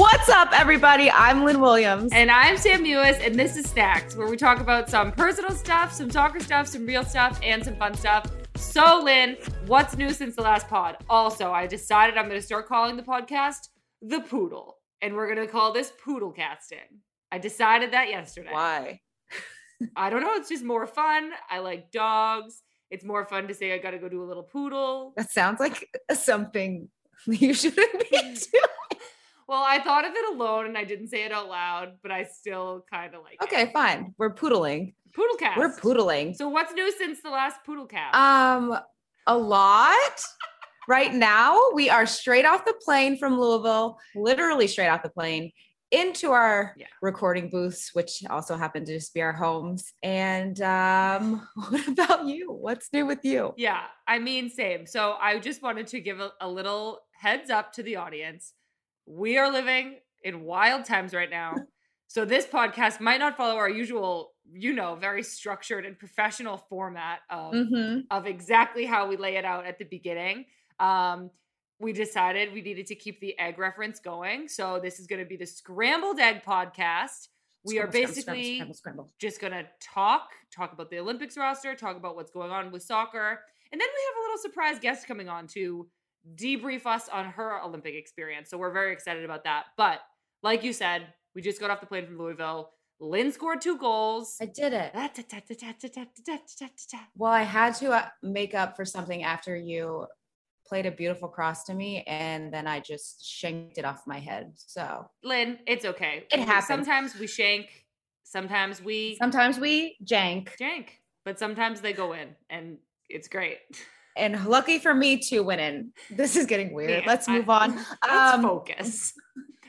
What's up, everybody? I'm Lynn Williams. And I'm Sam Mewis, and this is Snacks, where we talk about some personal stuff, some soccer stuff, some real stuff, and some fun stuff. So, Lynn, what's new since the last pod? Also, I decided I'm going to start calling the podcast The Poodle, and we're going to call this Poodle Casting. I decided that yesterday. Why? I don't know. It's just more fun. I like dogs. It's more fun to say I got to go do a little poodle. That sounds like something you shouldn't be doing. Well, I thought of it alone and I didn't say it out loud, but I still kind of like Okay, it. fine. We're poodling. Poodle cast. We're poodling. So what's new since the last poodle cast? Um, a lot. right now, we are straight off the plane from Louisville, literally straight off the plane into our Yeah. recording booths, which also happen to just be our homes. And um, what about you? What's new with you? yeah, I mean, same. So I just wanted to give a, a little heads up to the audience. We are living in wild times right now. So this podcast might not follow our usual, you know, very structured and professional format of Mm-hmm. of exactly how we lay it out at the beginning. Um, we decided we needed to keep the egg reference going. So this is going to be the scrambled egg podcast. We are basically scramble, scramble. just going to talk, talk about the Olympics roster, talk about what's going on with soccer. And then we have a little surprise guest coming on to debrief us on her Olympic experience. So we're very excited about that. But like you said, we just got off the plane from Louisville. Lynn scored two goals. I did it. Well, I had to uh, make up for something after you played a beautiful cross to me, and then I just shanked it off my head. So Lynn, it's okay. It happens. Sometimes we shank, sometimes we sometimes we jank, jank, but sometimes they go in and it's great. and lucky for me to win in. This is getting weird. Man, Let's I- move on. Let's Um, focus.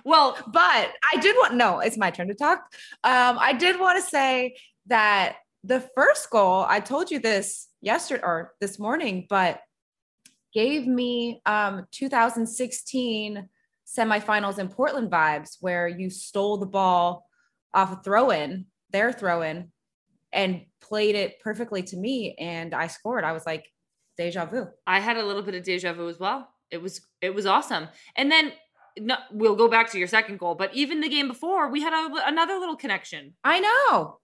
Well, but I did want no, it's my turn to talk. Um, I did want to say that the first goal, I told you this yesterday or this morning, but gave me um 2016 semifinals in Portland vibes where you stole the ball off a throw-in, their throw-in, and played it perfectly to me. And I scored. I was like, deja vu. I had a little bit of deja vu as well. It was it was awesome. And then no, we'll go back to your second goal, but even the game before, we had a, another little connection. I know.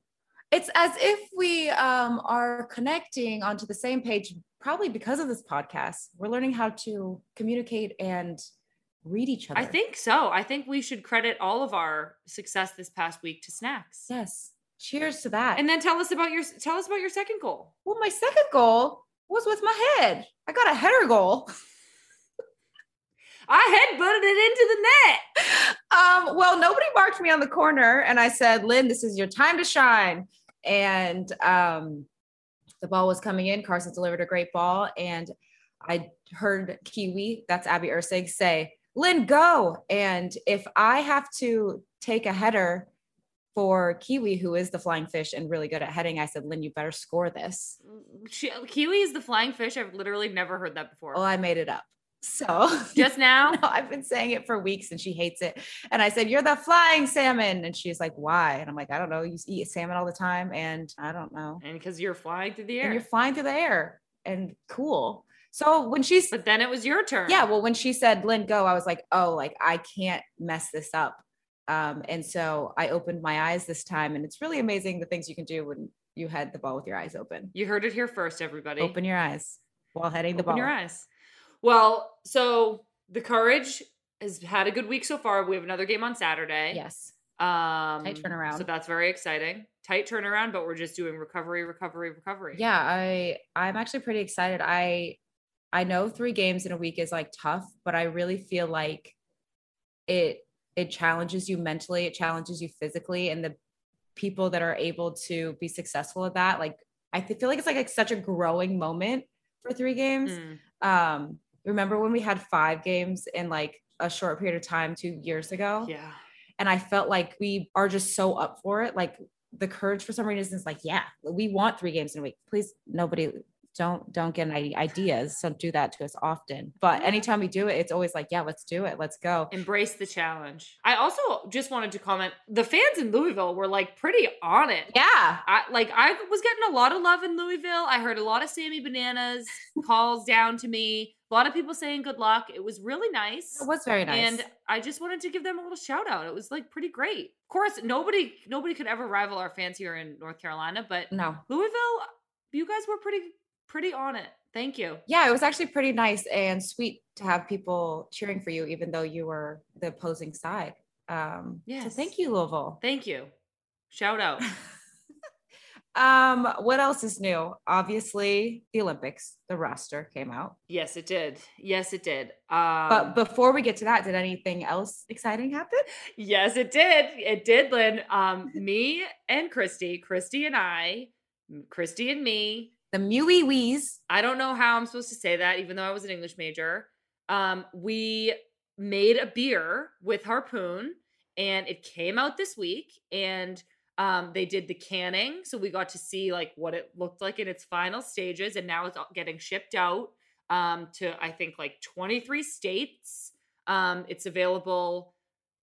It's as if we um, are connecting onto the same page, probably because of this podcast. We're learning how to communicate and read each other. I think so. I think we should credit all of our success this past week to snacks. Yes. Cheers to that. And then tell us about your tell us about your second goal. well, my second goal was with my head. I got a header goal. I headbutted it into the net. Um, well, nobody marked me on the corner, and I said, Lynn, this is your time to shine. And um, the ball was coming in. Carson delivered a great ball, and I heard Kiwi, that's Abby Erceg, say, Lynn, go. And if I have to take a header for Kiwi, who is the flying fish and really good at heading, I said, Lynn, you better score this. Mm, she, Kiwi is the flying fish. I've literally never heard that before. Oh, I made it up. So Just now, No, I've been saying it for weeks and she hates it. And I said, You're the flying salmon. And she's like, Why? And I'm like, I don't know. You eat salmon all the time. And I don't know. and because you're flying through the air. And you're flying through the air and cool. So when she's, But then it was your turn. yeah, well, when she said, Lynn, go, I was like, Oh, like I can't mess this up. Um, and so I opened my eyes this time. And it's really amazing the things you can do when you head the ball with your eyes open. You heard it here first, everybody. Open your eyes while heading the ball. Open your eyes. Well, so the courage has had a good week so far. We have another game on Saturday. Yes. Um, turnaround. So that's very exciting. Tight turnaround, but we're just doing recovery, recovery, recovery. yeah i i'm actually pretty excited i i know three games in a week is like tough but i really feel like it it challenges you mentally it challenges you physically and the people that are able to be successful at that like i feel like it's like, like such a growing moment for three games Mm. um remember when we had five games in like a short period of time two years ago Yeah. and I felt like we are just so up for it. Like the courage for some reason is like, yeah, we want three games in a week. Please, nobody don't don't get any ideas. Don't do that to us often. But mm-hmm. anytime we do it, it's always like, yeah, let's do it. Let's go. Embrace the challenge. I also just wanted to comment the fans in Louisville were like pretty on it. Yeah. I like I was getting a lot of love in Louisville. I heard a lot of Sammy Bananas calls down to me. A lot of people saying good luck. It was really nice. It was very nice. And I just wanted to give them a little shout out. It was like pretty great. Of course, nobody nobody could ever rival our fans here in North Carolina, but no. Louisville, you guys were pretty pretty on it. Thank you. Yeah, it was actually pretty nice and sweet to have people cheering for you, even though you were the opposing side. Um, Yes. So thank you, Louisville. Thank you. Shout out. um, what else is new? Obviously, the Olympics. The roster came out. yes, it did. Yes, it did. Um, But before we get to that, did anything else exciting happen? Yes, it did. It did, Lynn. Um, me and Kristie, Kristie and I, Kristie and me. The Mewy Wees. I don't know how I'm supposed to say that, even though I was an English major. Um, we made a beer with Harpoon, and it came out this week. And um, they did the canning, so we got to see like what it looked like in its final stages, and now it's getting shipped out um, to I think like 23 states. Um, it's available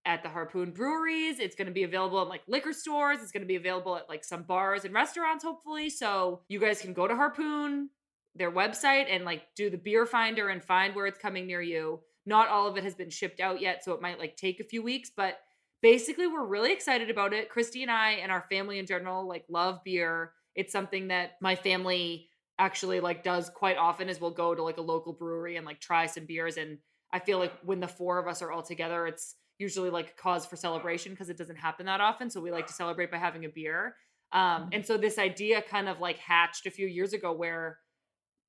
at the Harpoon breweries. It's going to be available in like liquor stores. It's going to be available at like some bars and restaurants, hopefully. So you guys can go to Harpoon, their website, and like do the beer finder and find where it's coming near you. Not all of it has been shipped out yet, so it might like take a few weeks, but basically we're really excited about it. Kristie and I and our family in general like love beer. It's something that my family actually like does quite often is we'll go to like a local brewery and like try some beers and I feel like when the four of us are all together it's usually like cause for celebration because it doesn't happen that often so we like to celebrate by having a beer. Um and so this idea kind of like hatched a few years ago where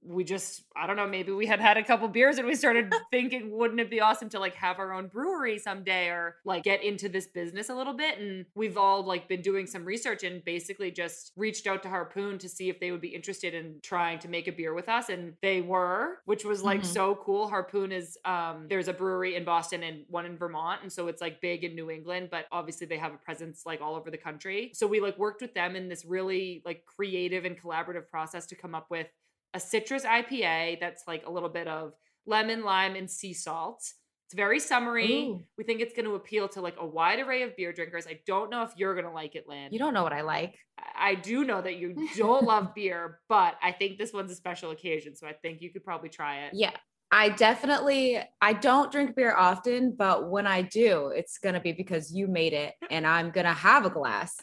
we just i don't know maybe we had had a couple beers and we started thinking wouldn't it be awesome to like have our own brewery someday or like get into this business a little bit? And we've all like been doing some research and basically just reached out to harpoon to see if they would be interested in trying to make a beer with us and they were which was like Mhm. so cool. Harpoon is um there's a brewery in boston and one in vermont and so it's like big in new england but obviously they have a presence like all over the country. So we like worked with them in this really like creative and collaborative process to come up with a citrus IPA that's like a little bit of lemon, lime, and sea salt. It's very summery. Ooh. We think it's going to appeal to like a wide array of beer drinkers. I don't know if you're going to like it, Lynn. You don't know what I like. I I do know that you don't love beer, but I think this one's a special occasion. So I think you could probably try it. Yeah. I definitely I don't drink beer often, but when I do, it's gonna be because you made it and I'm gonna have a glass.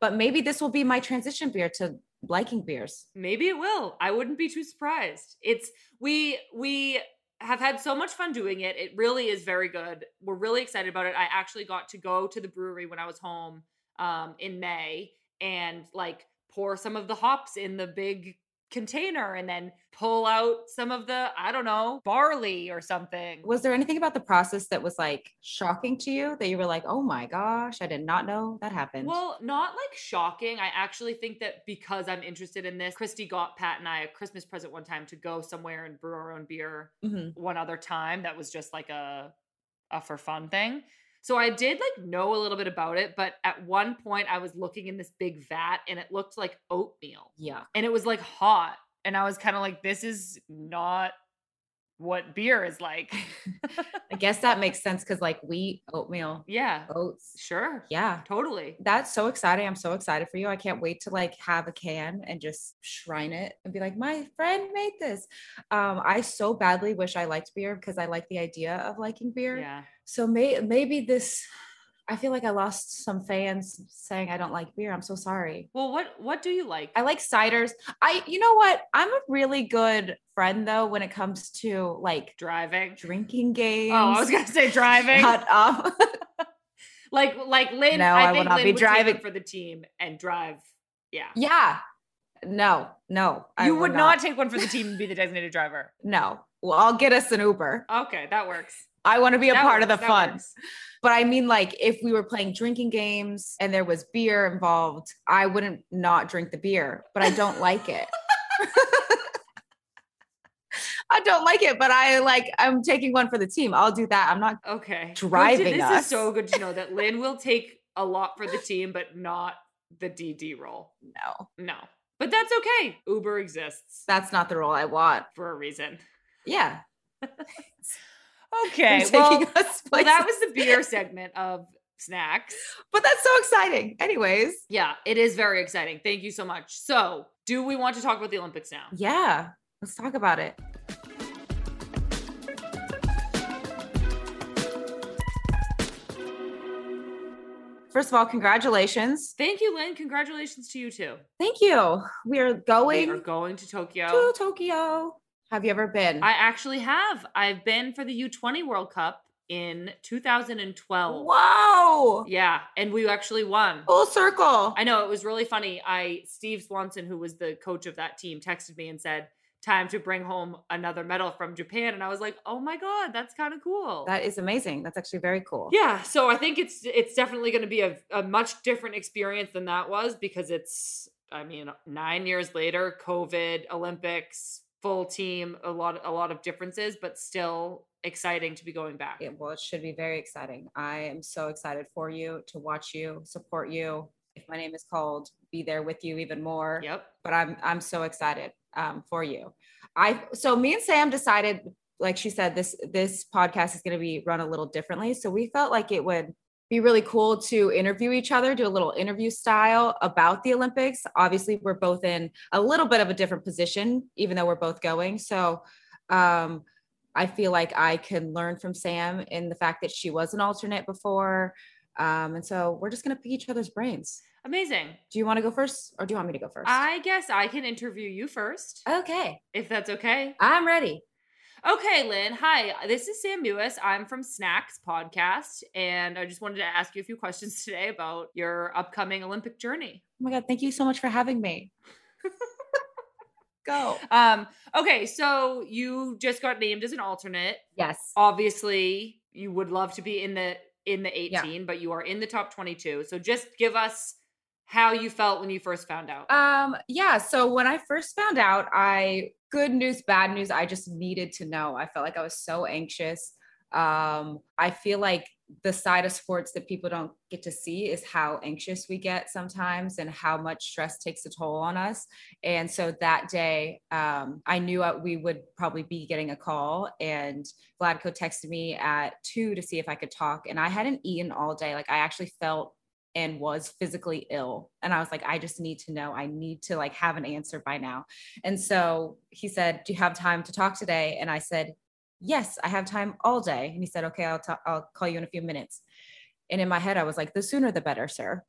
But maybe this will be my transition beer to liking beers. Maybe it will. I wouldn't be too surprised. It's we we have had so much fun doing it. It really is very good. We're really excited about it. I actually got to go to the brewery when I was home um in May and like pour some of the hops in the big container and then pull out some of the I don't know, barley or something. Was there anything about the process that was like shocking to you that you were like, oh my gosh, I did not know that happened? Well, not like shocking. I actually think that because I'm interested in this, Kristie got Pat and I a Christmas present one time to go somewhere and brew our own beer Mhm. one other time that was just like a a for fun thing. So I did like know a little bit about it, but at one point I was looking in this big vat and it looked like oatmeal. yeah. And it was like hot. And I was kind of like, this is not what beer is like. I guess that makes sense because like wheat, oatmeal, yeah. oats. Sure. Yeah. Totally. That's so exciting. I'm so excited for you. I can't wait to like have a can and just shrine it and be like, my friend made this. Um, I so badly wish I liked beer because I like the idea of liking beer. Yeah. So may- maybe this, I feel like I lost some fans saying I don't like beer. I'm so sorry. Well, what what do you like? I like ciders. I, you know what? I'm a really good friend though when it comes to like Driving. drinking games. Oh, I was gonna say driving. Shut up. Like like Lynn, No, I, I will think not Lynn be driving. for the team and drive. Yeah. yeah. No, no. You would not. take one for the team and be the designated driver. No. Well, I'll get us an Uber. Okay, that works. I want to be a That part of the fun. works. But I mean, like, if we were playing drinking games and there was beer involved, I wouldn't not drink the beer, but I don't like it. I don't like it, but I like, I'm taking one for the team. I'll do that. I'm not, Okay. To- Driving This us. is so good to know that Lynn will take a lot for the team, but not the DD role. no. No. But that's okay. Uber exists That's not the role I want. for a reason. Yeah. Okay. Well, well, that was the beer segment of snacks. But that's so exciting. Anyways. Yeah, it is very exciting. Thank you so much. So, do we want to talk about the Olympics now? Yeah. Let's talk about it. First of all, congratulations. Thank you, Lynn. Congratulations to you too. Thank you. We are going. We are going to Tokyo. to Tokyo. Have you ever been? I actually have. I've been for the U20 World Cup in 2012. Whoa. Yeah, and we actually won. Full circle. I know it was really funny. I Steve Swanson, who was the coach of that team, texted me and said, "Time to bring home another medal from Japan." And I was like, "Oh my god, that's kind of cool." that is amazing. That's actually very cool. yeah, so I think it's it's definitely going to be a, a much different experience than that was because it's I mean, 9 years later, COVID, Olympics, full team, a lot a lot of differences, but still exciting to be going back. Yeah, well, it should be very exciting. I am so excited for you to watch you, support you. If my name is called, be there with you even more. Yep. But I'm I'm so excited um, for you. I so me and Sam decided, like she said, this this podcast is going to be run a little differently. So we felt like it would be really cool to interview each other, do a little interview style about the Olympics. Obviously, we're both in a little bit of a different position, even though we're both going. So um, I feel like I can learn from Sam in the fact that she was an alternate before. Um, and so we're just going to pick each other's brains. Amazing. Do you want to go first or do you want me to go first? I guess I can interview you first, okay, if that's okay. I'm ready. Okay, Lynn. Hi, this is Sam Mewis. I'm from Snacks Podcast, and I just wanted to ask you a few questions today about your upcoming Olympic journey. Oh my God, thank you so much for having me. go. Um, okay, so you just got named as an alternate. Yes. Obviously, you would love to be in the in the 18, Yeah. but you are in the top 22. So just give us how you felt when you first found out. Um, yeah. So when I first found out, I good news, bad news, I just needed to know. I felt like I was so anxious. Um, I feel like the side of sports that people don't get to see is how anxious we get sometimes and how much stress takes a toll on us. And so that day, um, I knew we would probably be getting a call, and Vlatko texted me at two to see if I could talk. And I hadn't eaten all day. Like I actually felt and was physically ill. And i was like i just need to know. I need to like have an answer by now. And so he said do you have time to talk today? And i said yes i have time all day. And he said okay i'll i'll call you in a few minutes. And in my head i was like the sooner the better sir.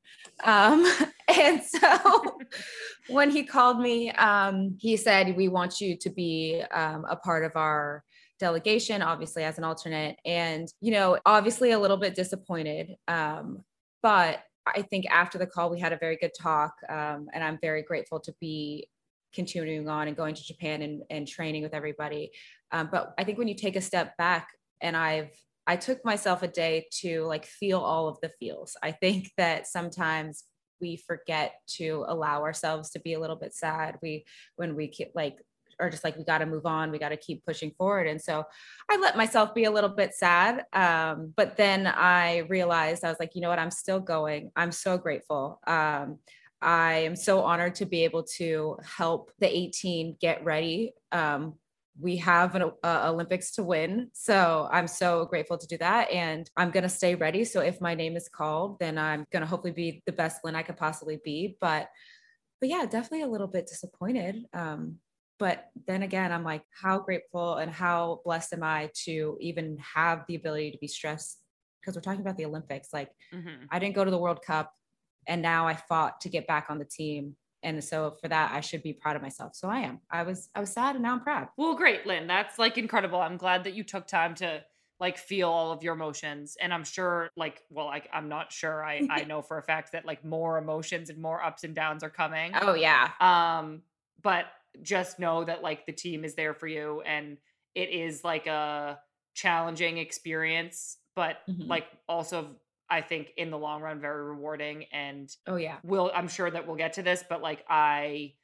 Um and so when he called me um he said we want you to be um, a part of our delegation obviously as an alternate. And you know obviously a little bit disappointed um but I think after the call, we had a very good talk. Um, and I'm very grateful to be continuing on and going to Japan and, and training with everybody. Um, but I think when you take a step back, and I've I took myself a day to like feel all of the feels. I think that sometimes we forget to allow ourselves to be a little bit sad. We when we ke- like are just like we got to move on, we got to keep pushing forward. And so I let myself be a little bit sad. Um, but then I realized I was like, you know what, I'm still going. I'm so grateful. Um, I am so honored to be able to help the 18 get ready. Um, we have an uh, Olympics to win. So I'm so grateful to do that. And I'm going to stay ready. So if my name is called, then I'm going to hopefully be the best Lynn I could possibly be. But, but yeah, definitely a little bit disappointed. Um, but then again, I'm like, how grateful and how blessed am I to even have the ability to be stressed? Because we're talking about the Olympics. Like, Mhm. I didn't go to the World Cup and now I fought to get back on the team. And so for that, I should be proud of myself. So I am. I was I was sad and now I'm proud. Well, great, Lynn. That's like incredible. I'm glad that you took time to like feel all of your emotions. And I'm sure, like, well, like I'm not sure. I I know for a fact that like more emotions and more ups and downs are coming. Oh yeah. Um, but just know that like the team is there for you and it is like a challenging experience, but Mhm. like also I think in the long run very rewarding and Oh yeah. We'll I'm sure that we'll get to this, but like I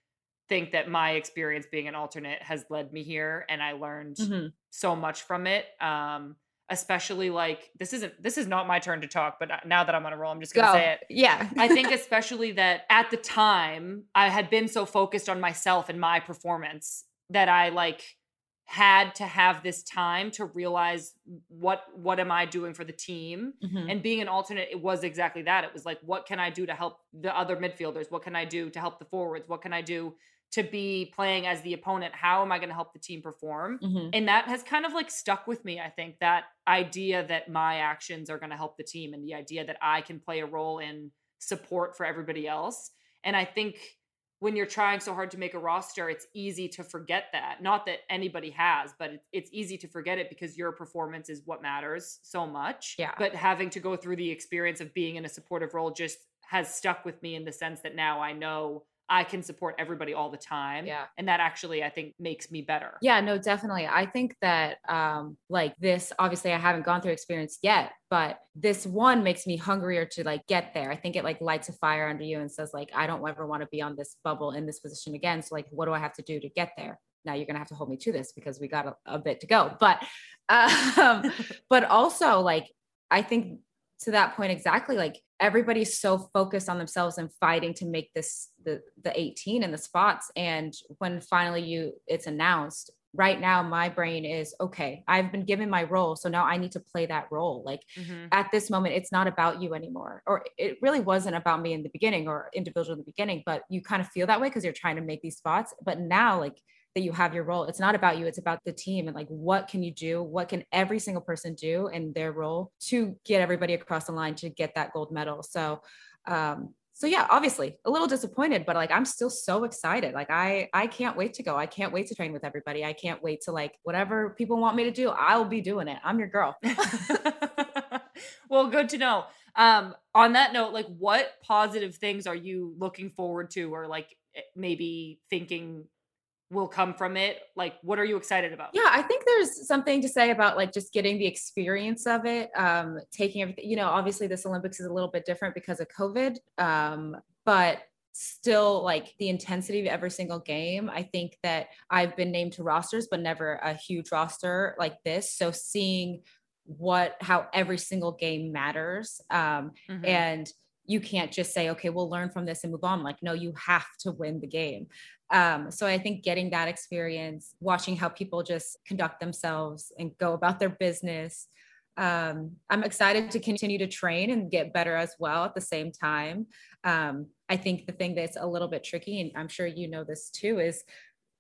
think that my experience being an alternate has led me here and I learned Mhm. so much from it. Um especially like this isn't this is not my turn to talk, but now that I'm on a roll, I'm just gonna Go. say it. Yeah. I think especially that at the time I had been so focused on myself and my performance that I like had to have this time to realize what what am I doing for the team Mhm. and being an alternate it was exactly that it was like what can I do to help the other midfielders what can I do to help the forwards what can I do to be playing as the opponent how am I going to help the team perform Mhm. and that has kind of like stuck with me i think that idea that my actions are going to help the team and the idea that i can play a role in support for everybody else and i think when you're trying so hard to make a roster it's easy to forget that not that anybody has but it's easy to forget it because your performance is what matters so much Yeah. but having to go through the experience of being in a supportive role just has stuck with me in the sense that now i know i can support everybody all the time Yeah. and that actually i think makes me better Yeah, no, definitely. I think that um like this obviously I haven't gone through experience yet, but this one makes me hungrier to like get there. I think it like lights a fire under you and says like I don't ever want to be on this bubble in this position again. So like what do I have to do to get there? Now you're going to have to hold me to this because we got a, a bit to go. But um but also like I think to that point exactly like everybody's so focused on themselves and fighting to make this the the 18 and the spots. And when finally you it's announced right now my brain is okay i've been given my role so now i need to play that role. Like Mhm. at this moment it's not about you anymore. Or it really wasn't about me in the beginning or individual in the beginning but you kind of feel that way because you're trying to make these spots. But now like that you have your role. It's not about you it's about the team and like what can you do what can every single person do in their role to get everybody across the line to get that gold medal. So um so yeah obviously a little disappointed but like i'm still so excited. Like i i can't wait to go. I can't wait to train with everybody. I can't wait to like whatever people want me to do i'll be doing it. I'm your girl. Well, good to know. Um, on that note, like what positive things are you looking forward to or like eh, maybe thinking will come from it? Like what are you excited about? Yeah, I think there's something to say about like just getting the experience of it, um, taking everything. You know, obviously this Olympics is a little bit different because of COVID, um, but still like the intensity of every single game. I think that I've been named to rosters, but never a huge roster like this. So seeing what how every single game matters um, Mhm. and you can't just say okay we'll learn from this and move on like no you have to win the game um, so i think getting that experience watching how people just conduct themselves and go about their business um, i'm excited to continue to train and get better as well at the same time um, i think the thing that's a little bit tricky and i'm sure you know this too is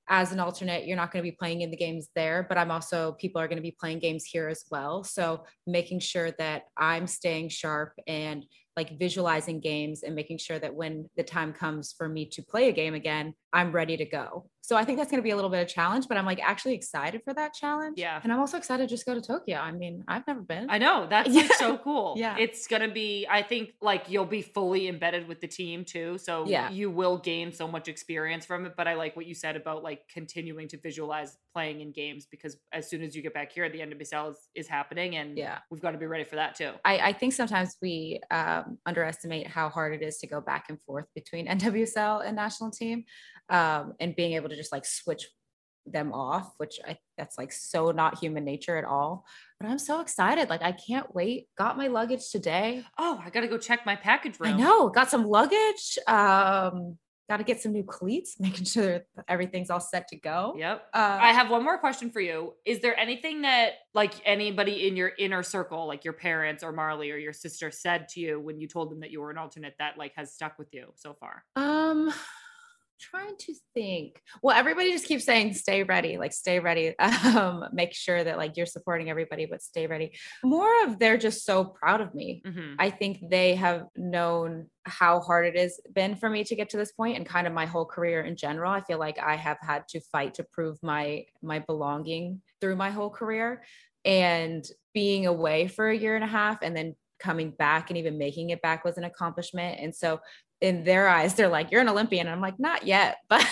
as an alternate, you're not going to be playing in the games there, but I'm also, people are going to be playing games here as well. So making sure that I'm staying sharp and like visualizing games and making sure that when the time comes for me to play a game again, I'm ready to go. So I think that's going to be a little bit of a challenge, but I'm like actually excited for that challenge. Yeah. And I'm also excited to just go to Tokyo. I mean, I've never been. I know that's like so cool. Yeah. It's gonna be, I think like you'll be fully embedded with the team too. So Yeah. you will gain so much experience from it. But I like what you said about like continuing to visualize playing in games because as soon as you get back here, the NWSL is, is happening and yeah. we've got to be ready for that too. I, I think sometimes we uh, um, underestimate how hard it is to go back and forth between NWSL and national team um, and being able to just like switch them off, which I that's like so not human nature at all. But I'm so excited. Like I can't wait. Got my luggage today. Oh, I gotta go check my package room. I know. Got some luggage. Um, got to get some new cleats, making sure that everything's all set to go. Yep. Uh, I have one more question for you. Is there anything that like anybody in your inner circle, like your parents or Marley or your sister said to you when you told them that you were an alternate that like has stuck with you so far? Um, trying to think. Well, everybody just keeps saying stay ready, like stay ready. Um, make sure that like you're supporting everybody, but stay ready. More of they're just so proud of me. Mhm. I think they have known how hard it has been for me to get to this point and kind of my whole career in general. I feel like I have had to fight to prove my my belonging through my whole career and being away for a year and a half and then coming back and even making it back was an accomplishment. And so in their eyes, they're like, "You're an Olympian," and I'm like, "Not yet, but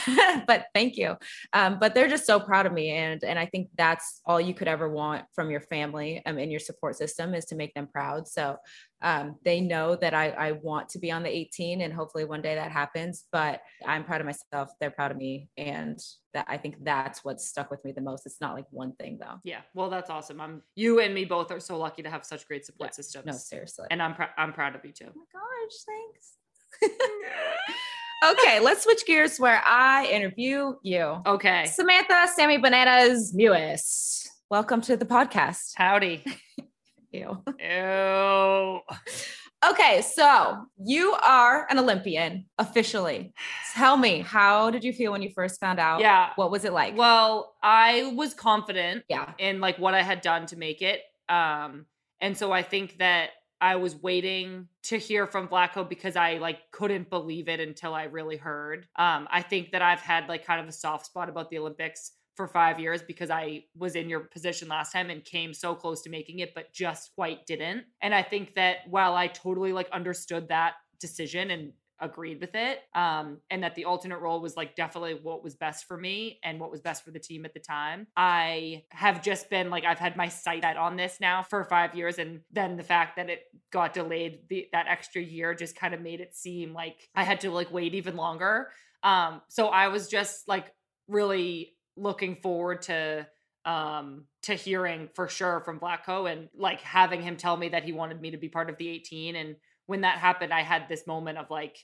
but thank you." Um, but they're just so proud of me, and and I think that's all you could ever want from your family um, and your support system is to make them proud. So um, they know that I, I want to be on the 18, and hopefully one day that happens. But I'm proud of myself; they're proud of me, and that I think that's what stuck with me the most. It's not like one thing though. Yeah, well, that's awesome. I'm you and me both are so lucky to have such great support Yeah. systems. No, seriously. and I'm pr- I'm proud of you too. Oh my gosh, thanks. Okay, let's switch gears where I interview you. Okay, Samantha Sammy Bananas Mewis. Welcome to the podcast. howdy. Ew. Ew. Okay, so you are an Olympian officially. Tell me, how did you feel when you first found out? Yeah. What was it like? Well, I was confident yeah. in like what I had done to make it. Um, and so I think that I was waiting to hear from Vlatko because I like couldn't believe it until I really heard. Um, I think that I've had like kind of a soft spot about the Olympics for five years because I was in your position last time and came so close to making it, but just quite didn't. And I think that while I totally like understood that decision and agreed with it um and that the alternate role was like definitely what was best for me and what was best for the team at the time. I have just been like i've had my sight on this now for five years and then the fact that it got delayed the, that extra year just kind of made it seem like i had to like wait even longer. Um so i was just like really looking forward to um to hearing for sure from Vlatko and like having him tell me that he wanted me to be part of the 18 and when that happened I had this moment of like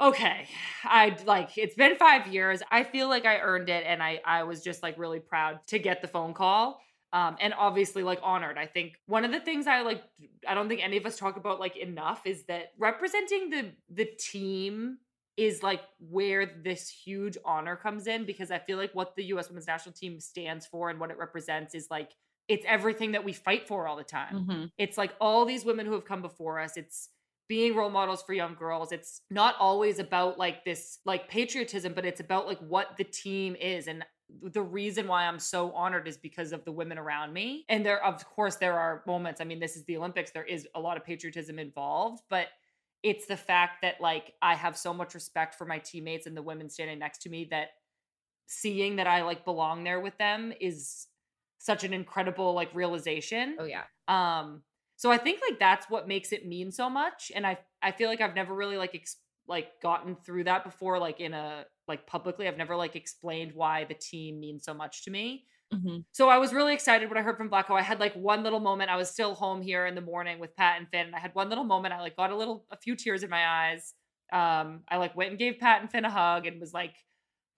okay I like it's been 5 years. I feel like I earned it and I I was just like really proud to get the phone call. Um and obviously like honored. I think one of the things I like I don't think any of us talk about like enough is that representing the the team is like where this huge honor comes in because I feel like what the US women's national team stands for and what it represents is like it's everything that we fight for all the time. Mhm. It's like all these women who have come before us. It's being role models for young girls. It's not always about like this like patriotism, but it's about like what the team is and the reason why I'm so honored is because of the women around me. And there of course there are moments. I mean, this is the Olympics. There is a lot of patriotism involved, but it's the fact that like I have so much respect for my teammates and the women standing next to me that seeing that I like belong there with them is such an incredible like realization. Oh yeah. Um so I think like that's what makes it mean so much and I I feel like I've never really like ex- like gotten through that before like in a like publicly I've never like explained why the team means so much to me. Mhm. So I was really excited when I heard from Vlatko. I had like one little moment. I was still home here in the morning with Pat and Finn, and I had one little moment. I like got a little, a few tears in my eyes. Um, I like went and gave Pat and Finn a hug and was like,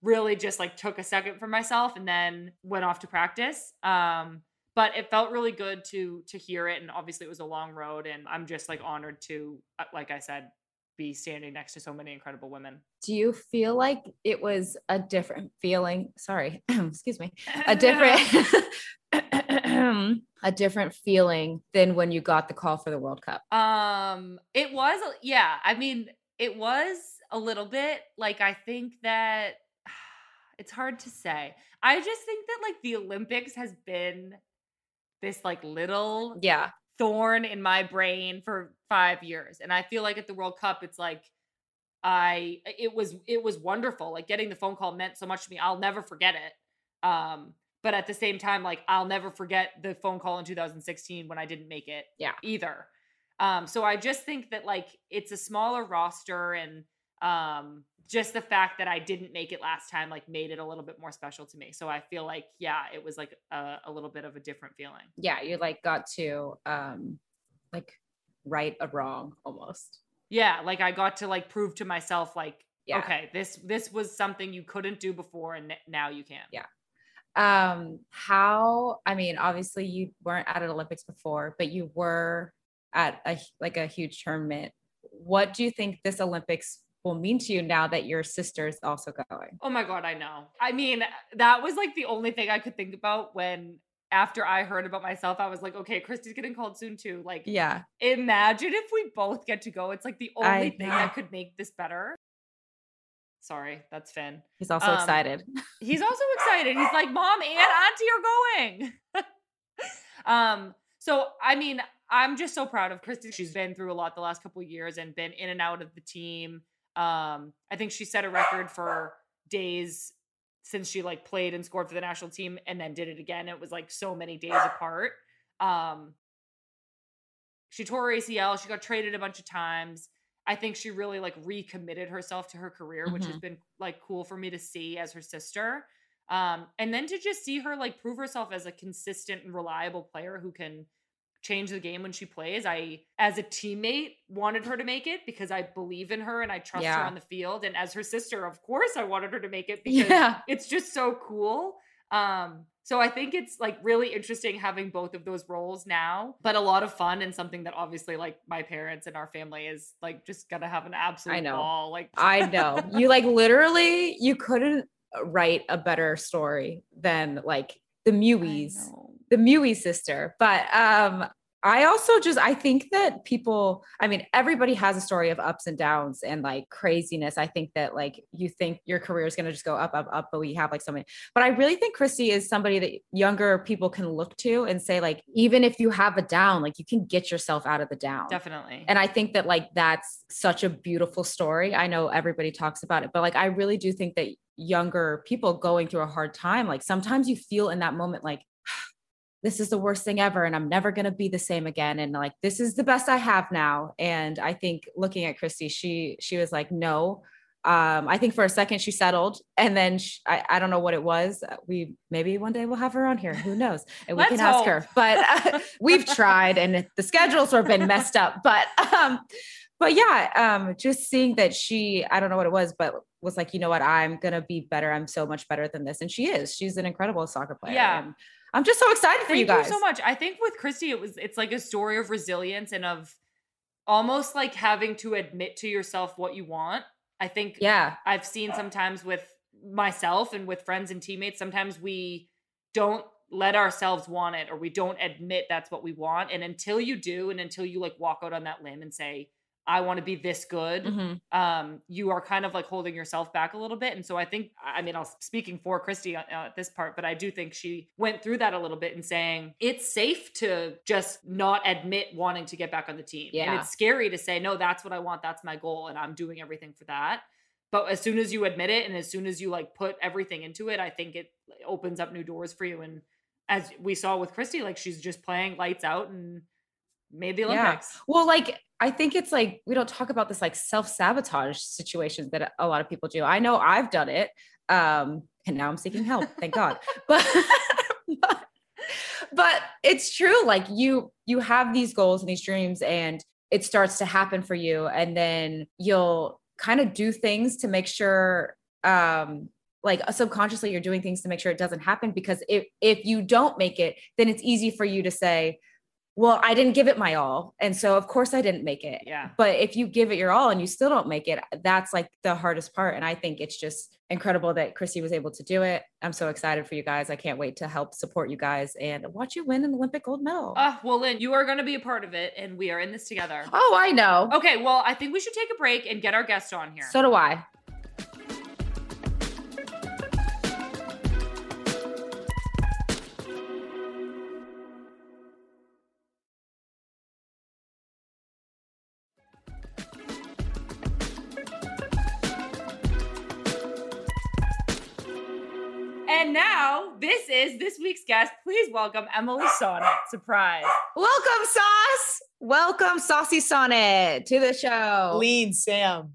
really just like took a second for myself, and then went off to practice. Um, but it felt really good to to hear it, and obviously it was a long road, and I'm just like honored to, uh, like I said, be standing next to so many incredible women. Do you feel like it was a different feeling? Sorry, excuse me. A different a different feeling than when you got the call for the World Cup. Um, it was, yeah. I mean, it was a little bit like I think that it's hard to say. I just think that like the Olympics has been this like little Yeah. thorn in my brain for five years, and I feel like at the World Cup, it's like I it was it was wonderful. Like getting the phone call meant so much to me. I'll never forget it. Um, but at the same time, like I'll never forget the phone call in 2016 when I didn't make it Yeah. either. Um, so I just think that like it's a smaller roster and um just the fact that I didn't make it last time like made it a little bit more special to me. So I feel like yeah, it was like a, a little bit of a different feeling. Yeah. You like got to um like right a wrong almost. Yeah, like I got to like prove to myself like Yeah. okay, this this was something you couldn't do before and now you can. Yeah. Um, how I mean, obviously you weren't at an Olympics before, but you were at a like a huge tournament. What do you think this Olympics will mean to you now that your sister is also going? Oh my god, I know. I mean, that was like the only thing I could think about when after I heard about myself, I was like, okay, Kristie's getting called soon too. Like, Yeah. imagine if we both get to go. It's like the only I thing know. that could make this better. Sorry, that's Finn. He's also Um, excited. He's also excited. He's like, Mom and Auntie are going. um, so I mean, I'm just so proud of Christy. She's been through a lot the last couple of years and been in and out of the team. Um, I think she set a record for days since she like played and scored for the national team and then did it again. It was like so many days apart. Um, she tore her ACL. She got traded a bunch of times. I think she really like recommitted herself to her career, which has Mhm. been like cool for me to see as her sister. Um, and then to just see her like prove herself as a consistent and reliable player who can change the game when she plays. I, as a teammate, wanted her to make it because I believe in her and I trust her on the field. And as her sister, of course, I wanted her to make it because Yeah. it's just so cool. Um, so I think it's like really interesting having both of those roles now, but a lot of fun and something that obviously like my parents and our family is like just gonna have an absolute I know. ball. Like I know. You like literally, you couldn't write a better story than like the know. The Mewy sister. But um, I also just I think that people, I mean, everybody has a story of ups and downs and like craziness. I think that like you think your career is gonna just go up, up, up, but we have like so many. But I really think Kristie is somebody that younger people can look to and say, like, even if you have a down, like you can get yourself out of the down. Definitely. And I think that like that's such a beautiful story. I know everybody talks about it, but like I really do think that younger people going through a hard time, like sometimes you feel in that moment like this is the worst thing ever and I'm never going to be the same again and like this is the best I have now. And I think looking at Kristie, she she was like no. Um, I think for a second she settled, and then sh I, I don't know what it was. We maybe one day we'll have her on here. Who knows? And we can ask her. But uh, we've tried, and the schedules have been messed up. But um, but yeah, um, just seeing that she, I don't know what it was, but was like, you know what, I'm gonna be better. I'm so much better than this, and she is. She's an incredible soccer player. Yeah. and I'm just so excited for Thank you guys. so much. I think with Kristie, it was it's like a story of resilience and of almost like having to admit to yourself what you want. I think Yeah, I've seen sometimes with myself and with friends and teammates, sometimes we don't let ourselves want it or we don't admit that's what we want. And until you do, and until you like walk out on that limb and say, I want to be this good, Mhm. um, you are kind of like holding yourself back a little bit. And so I think, I mean, I was speaking for Kristie uh, at this part, but I do think she went through that a little bit and saying it's safe to just not admit wanting to get back on the team. And Yeah. it's scary to say, no, that's what I want. That's my goal. And I'm doing everything for that. But as soon as you admit it and as soon as you like put everything into it, I think it opens up new doors for you. And as we saw with Kristie, like she's just playing lights out and made the Yeah. Olympics. Well, like I think it's like we don't talk about this like self-sabotage situations that a lot of people do. I know I've done it. Um, and now I'm seeking help, thank God. But but, but it's true. Like you you have these goals and these dreams, and it starts to happen for you, and then you'll kind of do things to make sure um like subconsciously you're doing things to make sure it doesn't happen because if if you don't make it then it's easy for you to say well i didn't give it my all and so of course i didn't make it Yeah. but if you give it your all and you still don't make it that's like the hardest part and i think it's just incredible that chrissy was able to do it i'm so excited for you guys i can't wait to help support you guys and watch you win an olympic gold medal Uh, well, Lynn, you are going to be a part of it, and we are in this together. oh i know Okay, well, I think we should take a break and get our guest on here. so do i is this week's guest. Please welcome Emily Sonnett. Surprise. welcome sauce welcome saucy Sonnett to the show Lean Sam.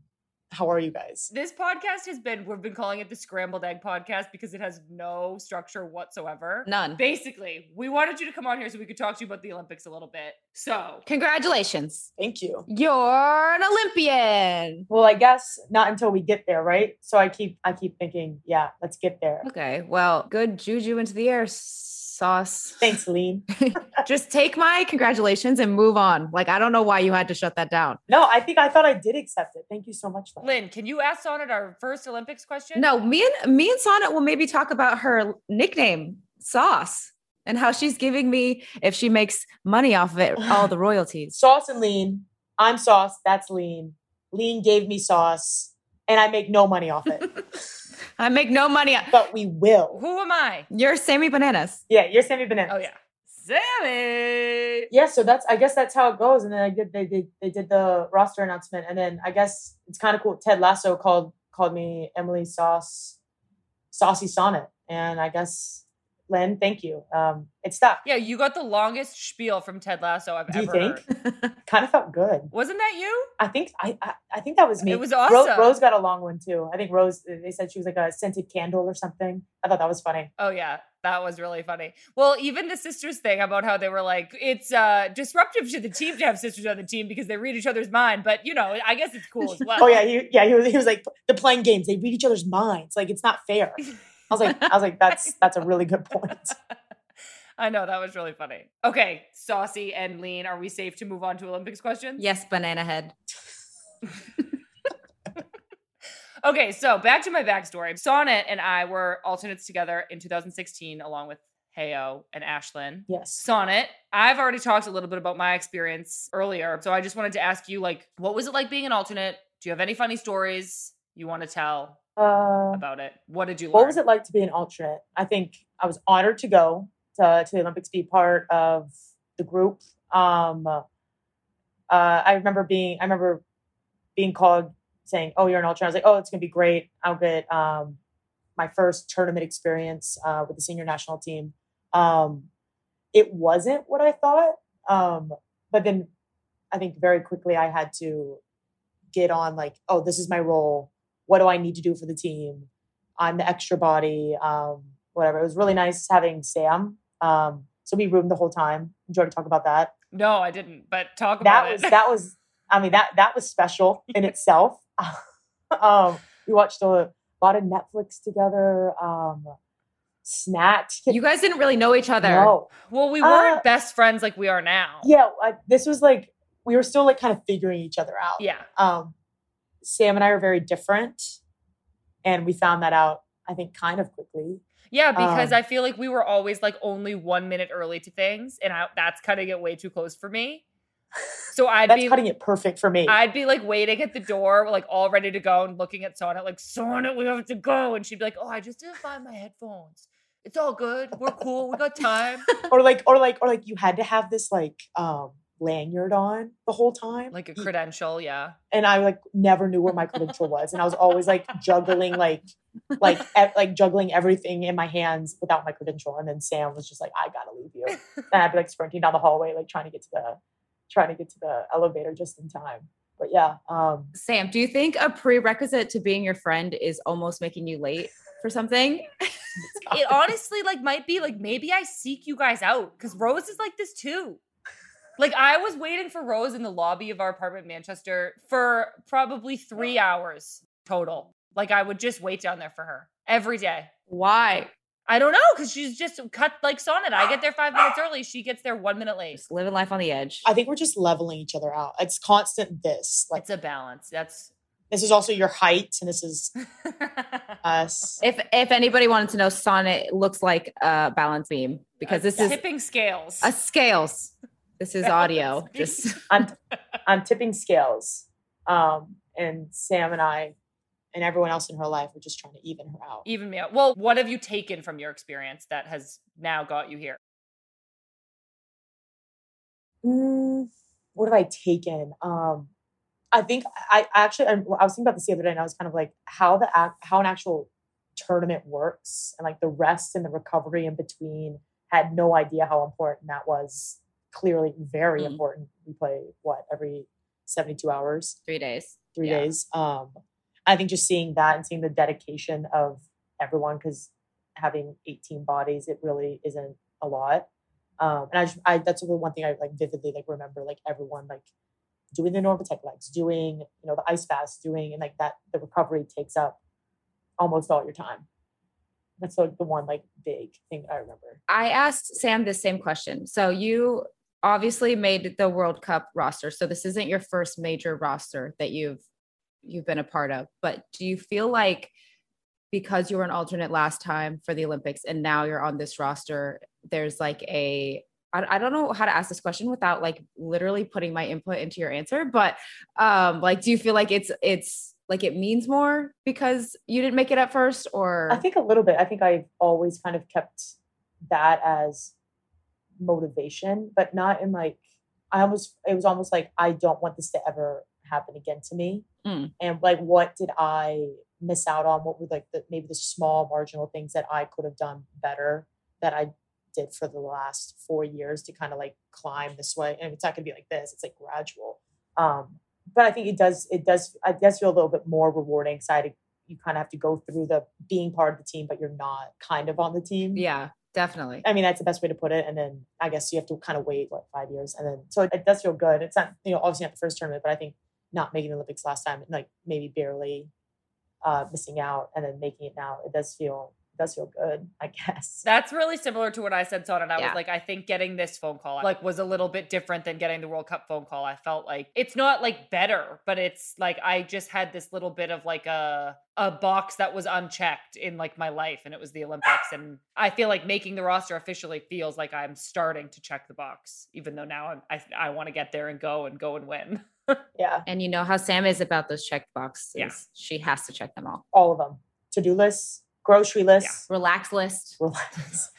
How are you guys? This podcast has been, we've been calling it the Scrambled Egg Podcast because it has no structure whatsoever. none Basically, we wanted you to come on here so we could talk to you about the Olympics a little bit. So, congratulations Thank you. you're an olympian Well, I guess not until we get there, right? So I keep I keep thinking, yeah, let's get there. okay well good juju into the air sauce Thanks, Lean. just take my congratulations and move on. Like, I don't know why you had to shut that down. No, I think I thought I did accept it. Thank you so much. Lynn. Lynn, can you ask Sonnett our first Olympics question? No, me and me and Sonnett will maybe talk about her nickname, Sauce, and how she's giving me if she makes money off of it, all the royalties. Sauce and Lean. I'm sauce. That's Lean. Lean gave me sauce, and I make no money off it, I make no money. but we will. Who am I? You're Sammy Bananas. Yeah, you're Sammy Banana. Oh, yeah. Sammy. Yeah, so that's I guess that's how it goes. And then I did they did they did the roster announcement, and then I guess it's kind of cool. Ted Lasso called called me Emily Sauce, Saucy Sonnett, and I guess Lynn, thank you. Um, it stuck. Yeah, you got the longest spiel from Ted Lasso I've ever. Do you think? Kind of felt good. Wasn't that you? I think I, I I think that was me. It was awesome. Rose got a long one too. I think Rose. They said she was like a scented candle or something. I thought that was funny. Oh yeah, that was really funny. Well, even the sisters thing about how they were like, it's uh disruptive to the team to have sisters on the team because they read each other's mind. But you know, I guess it's cool as well. Oh yeah, he, yeah. He was, he was like they're playing games. They read each other's minds. Like it's not fair. I was like, I was like, that's that's a really good point. I know that was really funny. Okay, saucy and lean. Are we safe to move on to Olympics questions? yes, banana head. Okay, so back to my backstory. Sonnett and I were alternates together in 2016, along with HAO and Ashlyn. Yes. Sonnett, I've already talked a little bit about my experience earlier. So I just wanted to ask you, like, what was it like being an alternate? Do you have any funny stories you want to tell Uh, about it? What did you learn? what was it like to be an alternate? I think I was honored to go to, to the Olympics, be part of the group. Um, uh, I remember being, I remember being called saying, "Oh, you're an alternate." I was like, "Oh, it's gonna be great. I'll get um, my first tournament experience uh, with the senior national team." Um, it wasn't what I thought, um, but then I think very quickly I had to get on like, "Oh, this is my role. What do I need to do for the team?" I'm the extra body, um, whatever. It was really nice having Sam. Um, so we roomed the whole time. Enjoyed to talk about that. no, I didn't, but talk about That about was it. that was. I mean that that was special in itself. um, we watched a lot of Netflix together. Um, snacked. You guys didn't really know each other. No, well, we weren't Uh, best friends like we are now. yeah. I, this was like we were still like kind of figuring each other out. Yeah. um, Sam and I are very different, and we found that out. I think kind of quickly. Yeah, because Um, I feel like we were always like only one minute early to things, and I, that's cutting it way too close for me. So I'd That's be cutting it perfect for me. I'd be like waiting at the door, like all ready to go, and looking at Sonnett, like Sonnett, we have to go, and she'd be like, "Oh, I just didn't find my headphones. It's all good. We're cool. We got time." or like, or like, or like, you had to have this like um lanyard on the whole time, Like a credential, yeah. and I like never knew where my credential was, and I was always like juggling like like e- like juggling everything in my hands without my credential, and then Sam was just like, "I gotta leave you," and I'd be like sprinting down the hallway, like trying to get to the trying to get to the elevator just in time. But yeah, um, Sam, do you think a prerequisite to being your friend is almost making you late for something? It honestly like might be like maybe I seek you guys out because Rose is like this too. Like I was waiting for Rose in the lobby of our apartment in Manchester for probably three hours total. Like I would just wait down there for her every day. Why? I don't know because she's just cut like Sonnett. I get there five minutes early. She gets there one minute late. Just living life on the edge. I think we're just leveling each other out. It's constant. This like It's a balance. That's this is also your height, and this is us. If if anybody wanted to know, Sonnett looks like a balance beam because this is tipping scales. a scales. This is audio. Just I'm I'm tipping scales. Um, and Sam and I and everyone else in her life are just trying to even her out. Even me out. Well, what have you taken from your experience that has now got you here? Mm, what have I taken? Um, I think I I actually I was thinking about this the other day, and I was kind of like how the how an actual tournament works, and like the rest and the recovery in between. Had no idea how important that was. Clearly, very Mm. important. We play what every seventy two hours. three days. three Yeah. days. Um, I think just seeing that and seeing the dedication of everyone, because having 18 bodies, it really isn't a lot. Um, and I, just, I that's the one thing I like vividly like remember, like everyone like doing the NormaTec legs, doing you know the ice fast, doing and like that the recovery takes up almost all your time. That's like the one like big thing I remember. I asked Sam the same question. So you obviously made the World Cup roster. So this isn't your first major roster that you've you've been a part of. But do you feel like because you were an alternate last time for the Olympics and now you're on this roster, there's like a I, don't know how to ask this question without like literally putting my input into your answer, but um like do you feel like it's it's like it means more because you didn't make it at first or I think a little bit. I think I've always kind of kept that as motivation, but not in like I almost it was almost like I don't want this to ever happen again to me. Mm. And like what did I miss out on? What were like the maybe the small marginal things that I could have done better that I did for the last four years to kind of like climb this way. And it's not gonna be like this, it's like gradual. Um, but I think it does it does it does feel a little bit more rewarding, side You kind of have to go through the being part of the team, but you're not kind of on the team. Yeah, definitely. I mean, that's the best way to put it. And then I guess you have to kind of wait what five years, and then so it, does feel good. It's not you know obviously not the first tournament, but I think not making the Olympics last time, like maybe barely uh, missing out, and then making it now, it does feel does feel good. I guess. That's really similar to what I said, Son. And I Yeah. was like, I think getting this phone call like was a little bit different than getting the World Cup phone call. I felt like it's not like better, but it's like I just had this little bit of like a a box that was unchecked in like my life, and it was the Olympics. And I feel like making the roster officially feels like I'm starting to check the box, even though now I'm, I I want to get there and go and go and win. Yeah, And you know how Sam is about those checked boxes. Yeah. She has to check them all. all of them. To do lists, grocery lists. Relax list. relax.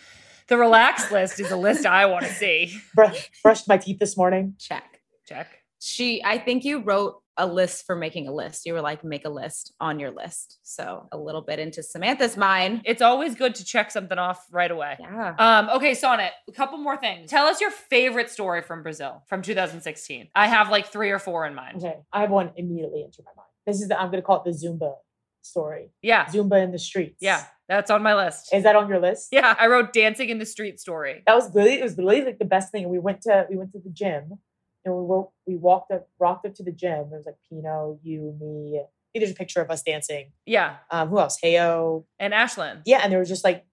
The relax list is a list I want to see. Brush, brushed my teeth this morning. Check. Check. She, I think you wrote a list for making a list. You were like, make a list on your list. So a little bit into Samantha's mind. It's always good to check something off right away. Yeah. Um, okay, Sonnett, a couple more things. Tell us your favorite story from Brazil from 2016. I have like three or four in mind. Okay, I have one immediately into my mind. This is the, I'm going to call it the Zumba story. Yeah. Zumba in the streets. Yeah. That's on my list. Is that on your list? Yeah. I wrote dancing in the street story. That was really it was really like the best thing. We went to we went to the gym and we we walked up rocked up to the gym. It was like Pinoe, you, me. There's a picture of us dancing. Yeah. Um, who else? HAO. And Ashlyn. Yeah, and there was just like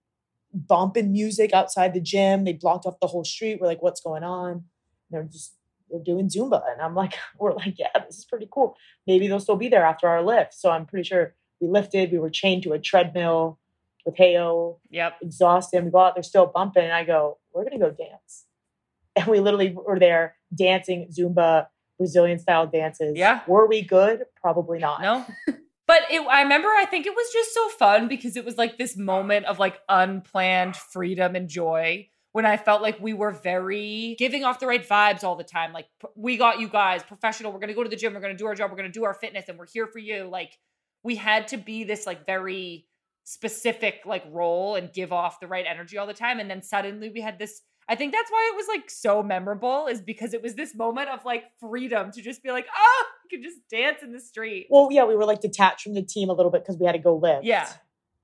bumping music outside the gym. They blocked off the whole street. We're like, what's going on? And they're just they're doing Zumba. And I'm like, we're like, yeah, this is pretty cool. Maybe they'll still be there after our lift. So I'm pretty sure we lifted. We were chained to a treadmill with HAO, Yep. exhausted. We go out, they're still bumping. And I go, we're gonna go dance. And we literally were there dancing Zumba, Brazilian style dances. Yeah. Were we good? Probably not. No. But it, I remember, I think it was just so fun because it was like this moment of like unplanned freedom and joy when I felt like we were very giving off the right vibes all the time. Like, we got you guys professional. We're going to go to the gym. We're going to do our job. We're going to do our fitness and we're here for you. Like, we had to be this like very specific like role and give off the right energy all the time. And then suddenly we had this. I think that's why it was like so memorable, is because it was this moment of like freedom to just be like, oh, you can just dance in the street. Well, yeah, we were like detached from the team a little bit because we had to go live. Yeah.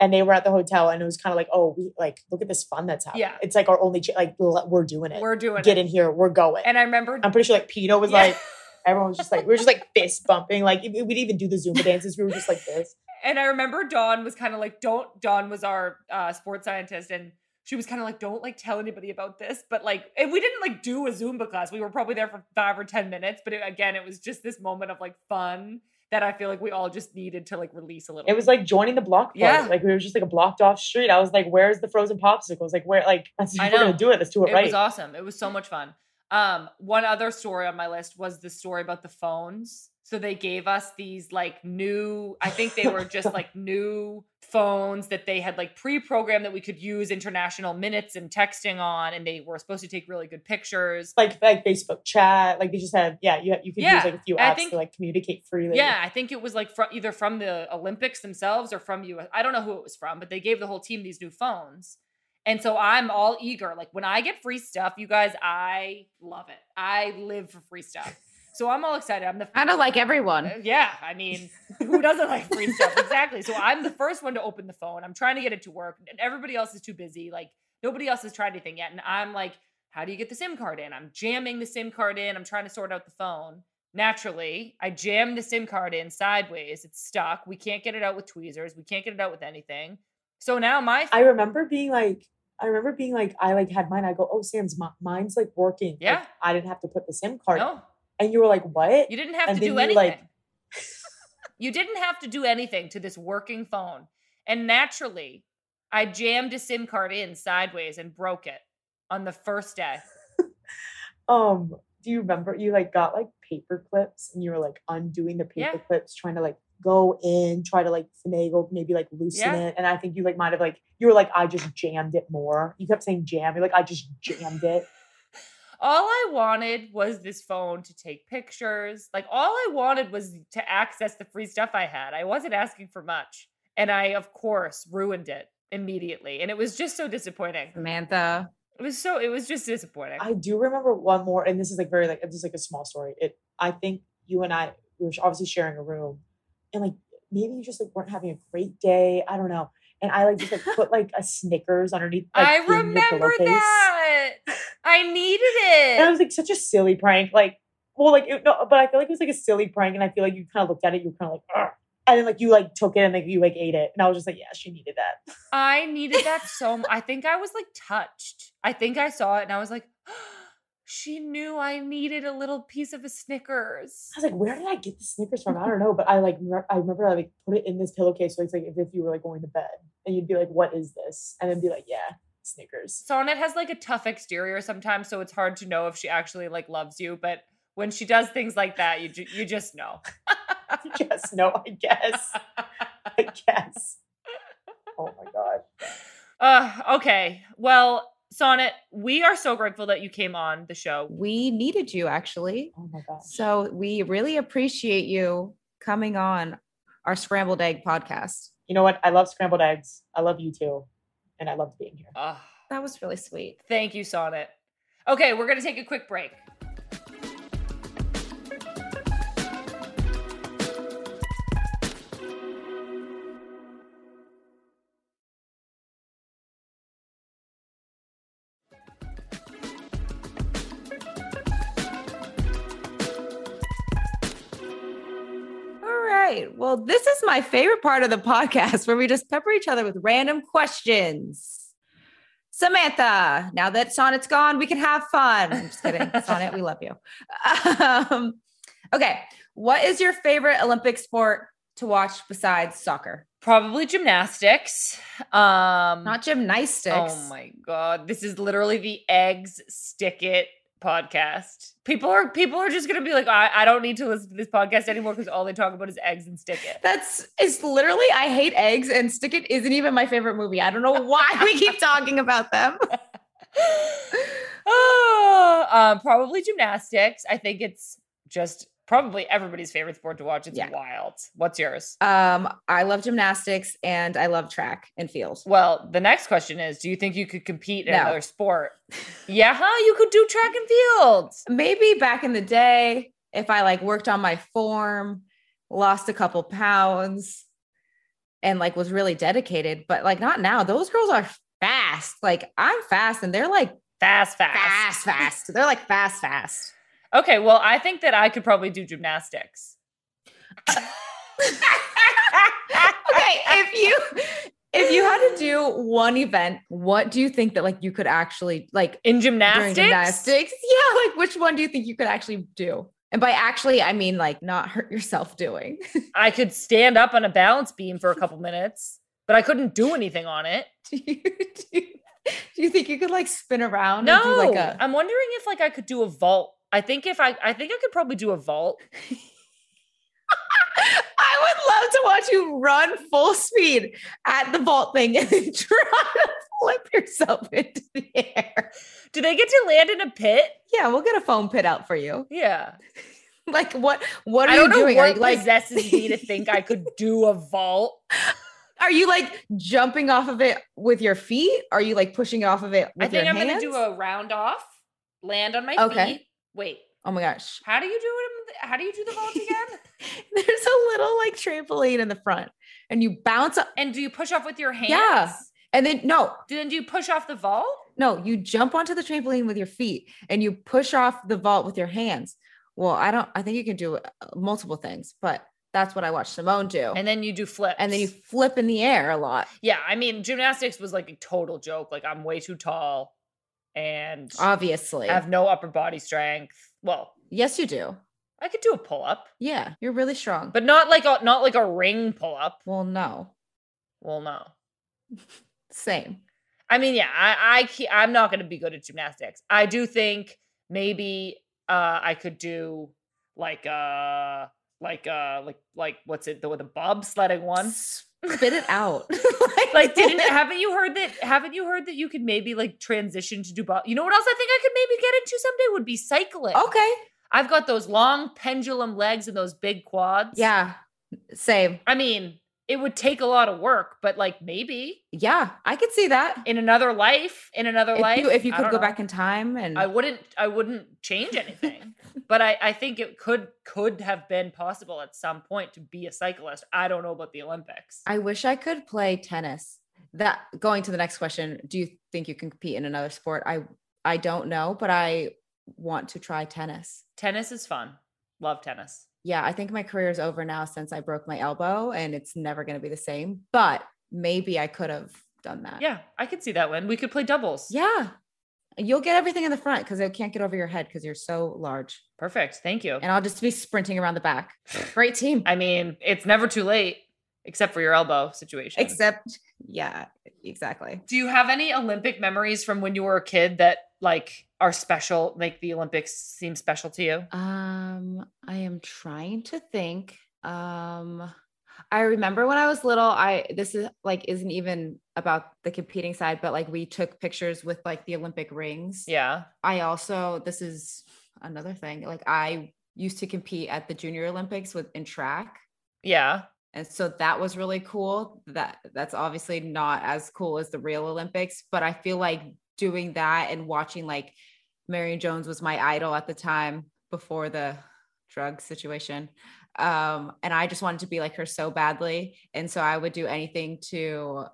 And they were at the hotel, and it was kind of like, oh, we like look at this fun that's happening. Yeah. It's like our only ch- like we're doing it. We're doing Get it. in here, we're going. And I remember I'm pretty sure like Pinoe was Yeah. like, everyone was just like, we were just like fist bumping. Like we didn't even do the Zumba dances. We were just like this. and I remember Dawn was kind of like, don't Dawn was our uh sports scientist and she was kind of like, don't like tell anybody about this. But like and we didn't like do a Zumba class. We were probably there for five or ten minutes. But it, again, it was just this moment of like fun that I feel like we all just needed to like release a little. It was like joining the block party. Yeah. Like we were just like a blocked off street. I was like, where's the frozen popsicles? Like where like that's I if we're know. gonna do it. Let's do it, it right. It was awesome. It was so much fun. Um, one other story on my list was the story about the phones. So they gave us these like new, I think they were just like new phones that they had like pre-programmed that we could use international minutes and texting on, and they were supposed to take really good pictures. like like Facebook chat. Like they just had yeah, you you could Yeah, use like a few apps think- to like communicate freely. Yeah, I think it was like from either from the Olympics themselves or from you. I don't know who it was from, but they gave the whole team these new phones. And so I'm all eager. Like when I get free stuff, you guys, I love it. I live for free stuff. So I'm all excited. I'm the Kind of like everyone. Uh, Yeah, I mean, who doesn't like free stuff? Exactly. So I'm the first one to open the phone. I'm trying to get it to work, and everybody else is too busy. Like nobody else has tried anything yet, and I'm like, how do you get the SIM card in? I'm jamming the SIM card in. I'm trying to sort out the phone. Naturally, I jammed the SIM card in sideways. It's stuck. We can't get it out with tweezers. We can't get it out with anything. So now my I remember being like, I remember being like, I like had mine. I go, oh, Sam's mi- mine's like working. Like, Yeah. I didn't have to put the SIM card. no, And you were like, what? you didn't have And to do anything. like- you didn't have to do anything to this working phone. And naturally, I jammed a SIM card in sideways and broke it on the first day. Um, do you remember you like got like paper clips and you were like undoing the paper Yeah. clips, trying to like go in, try to like finagle, maybe like loosen Yeah. it. And I think you like might have like you were like, I just jammed it more. You kept saying jam. You're like, I just jammed it. all I wanted was this phone to take pictures. Like all I wanted was to access the free stuff I had. I wasn't asking for much. And I, of course, ruined it immediately. And it was just so disappointing. Samantha. It was so, it was just disappointing. I do remember one more, and this is like very like this is like a small story. It I think you and I we were obviously sharing a room, and like maybe you just like weren't having a great day. I don't know. And I like just like put like a Snickers underneath. Like, I remember that. I needed it. And it was like such a silly prank. Like, well, like it, no, but I feel like it was like a silly prank, and I feel like you kind of looked at it, you were kind of like, Ugh. and then like you like took it and like you like ate it, and I was just like, yeah, she needed that. I needed that so much. I think I was like touched. I think I saw it and I was like, she knew I needed a little piece of a Snickers. I was like, where did I get the Snickers from? I don't know, but I like re- I remember I like put it in this pillowcase, so it's like if, if you were like going to bed, and you'd be like, what is this? And then be like, yeah, Snickers. Sonnett has like a tough exterior sometimes, so it's hard to know if she actually like loves you. But when she does things like that, you ju- you just know. yes, no, I guess, I guess. Oh my god. Uh, okay. Well, Sonnett, we are so grateful that you came on the show. We needed you actually. Oh my god. So we really appreciate you coming on our scrambled egg podcast. You know what? I love scrambled eggs. I love you too, and I loved being here. Uh, That was really sweet. thank you, Sonnett. Okay, we're gonna take a quick break. Well, this is my favorite part of the podcast where we just pepper each other with random questions. Samantha, now that Sonnett's gone, we can have fun. I'm just kidding. Sonnett, we love you. Um, okay. What is your favorite Olympic sport to watch besides soccer? Probably gymnastics. Um, Not gymnastics. Oh my god, this is literally the eggs stick it podcast. People are people are just gonna be like, I, I don't need to listen to this podcast anymore because all they talk about is eggs and stick it. That's it's literally I hate eggs and Stick It isn't even my favorite movie. I don't know why we keep talking about them. oh, um, probably gymnastics. I think it's just probably everybody's favorite sport to watch. It's Yeah. wild. What's yours? Um, I love gymnastics and I love track and field. Well, the next question is: Do you think you could compete in No. another sport? yeah, huh? You could do track and field. Maybe back in the day, if I like worked on my form, lost a couple pounds, and like was really dedicated, but like not now. Those girls are fast. Like I'm fast and they're like Fast, fast, fast, fast. They're like fast, fast. Okay, well, I think that I could probably do gymnastics. okay, if you if you had to do one event, what do you think that like you could actually like In gymnastics, gymnastics? Yeah, like which one do you think you could actually do? And by actually, I mean like not hurt yourself doing. I could stand up on a balance beam for a couple minutes, but I couldn't do anything on it. do, you, do, you, do you think you could like spin around? No, and do like a, I'm wondering if like I could do a vault. I think if I, I think I could probably do a vault. I would love to watch you run full speed at the vault thing and then try to flip yourself into the air. Do they get to land in a pit? Yeah, we'll get a foam pit out for you. Yeah. Like what? What are you doing? Are what you like possesses me to think I could do a vault. Are you like jumping off of it with your feet? Are you like pushing off of it with I think I'm hands? gonna do a round off, land on my Okay. feet. Wait, Oh my gosh. how do you do it? the- How do you do the vault again? There's a little like trampoline in the front and you bounce up and do you push off with your hands? Yeah. and then no, Then do you push off the vault? no, you jump onto the trampoline with your feet and you push off the vault with your hands. Well, I don't I think you can do uh, multiple things, but that's what I watched Simone do. And then you do flips. and then you flip in the air a lot. Yeah, I mean, gymnastics was like a total joke. Like I'm way too tall and Obviously. have no upper body strength. Well, yes, you do. I could do a pull up, Yeah, you're really strong. but not like a not like a ring pull up. well, no. Well, no. Same. I mean, yeah, I, I I'm not going to be good at gymnastics. I do think maybe uh I could do like uh like uh like like what's it the the bobsledding one. Spit it out. like didn't haven't you heard that haven't you heard that you could maybe like transition to do you know what else i think i could maybe get into someday would be cycling Okay. i've got those long pendulum legs and those big quads Yeah. Same. i mean it would take a lot of work but like maybe Yeah, I could see that. in another life in another If life you, if you could go know. back in time and i wouldn't i wouldn't change anything but I, I think it could could have been possible at some point to be a cyclist i don't know about the olympics I wish I could play tennis. That going to the next question, do you think you can compete in another sport? I I don't know, but I want to try tennis. tennis is fun love tennis Yeah, I think my career is over now since I broke my elbow and it's never going to be the same, but maybe I could have done that. yeah i could see that one. we could play doubles Yeah. You'll get everything in the front because it can't get over your head because you're so large. perfect thank you And I'll just be sprinting around the back. Great team. I mean, it's never too late, except for your elbow situation. Except, yeah, exactly. Do you have any Olympic memories from when you were a kid that like are special, make the Olympics seem special to you? Um, I am trying to think. Um, I remember when I was little, I this is like isn't even about the competing side, but like we took pictures with like the Olympic rings. Yeah. I also this is another thing. Like I used to compete at the Junior Olympics with in track. Yeah. And so that was really cool. That that's obviously not as cool as the real Olympics, but I feel like doing that and watching like Marion Jones was my idol at the time before the drug situation. Um, and I just wanted to be like her so badly. And so I would do anything to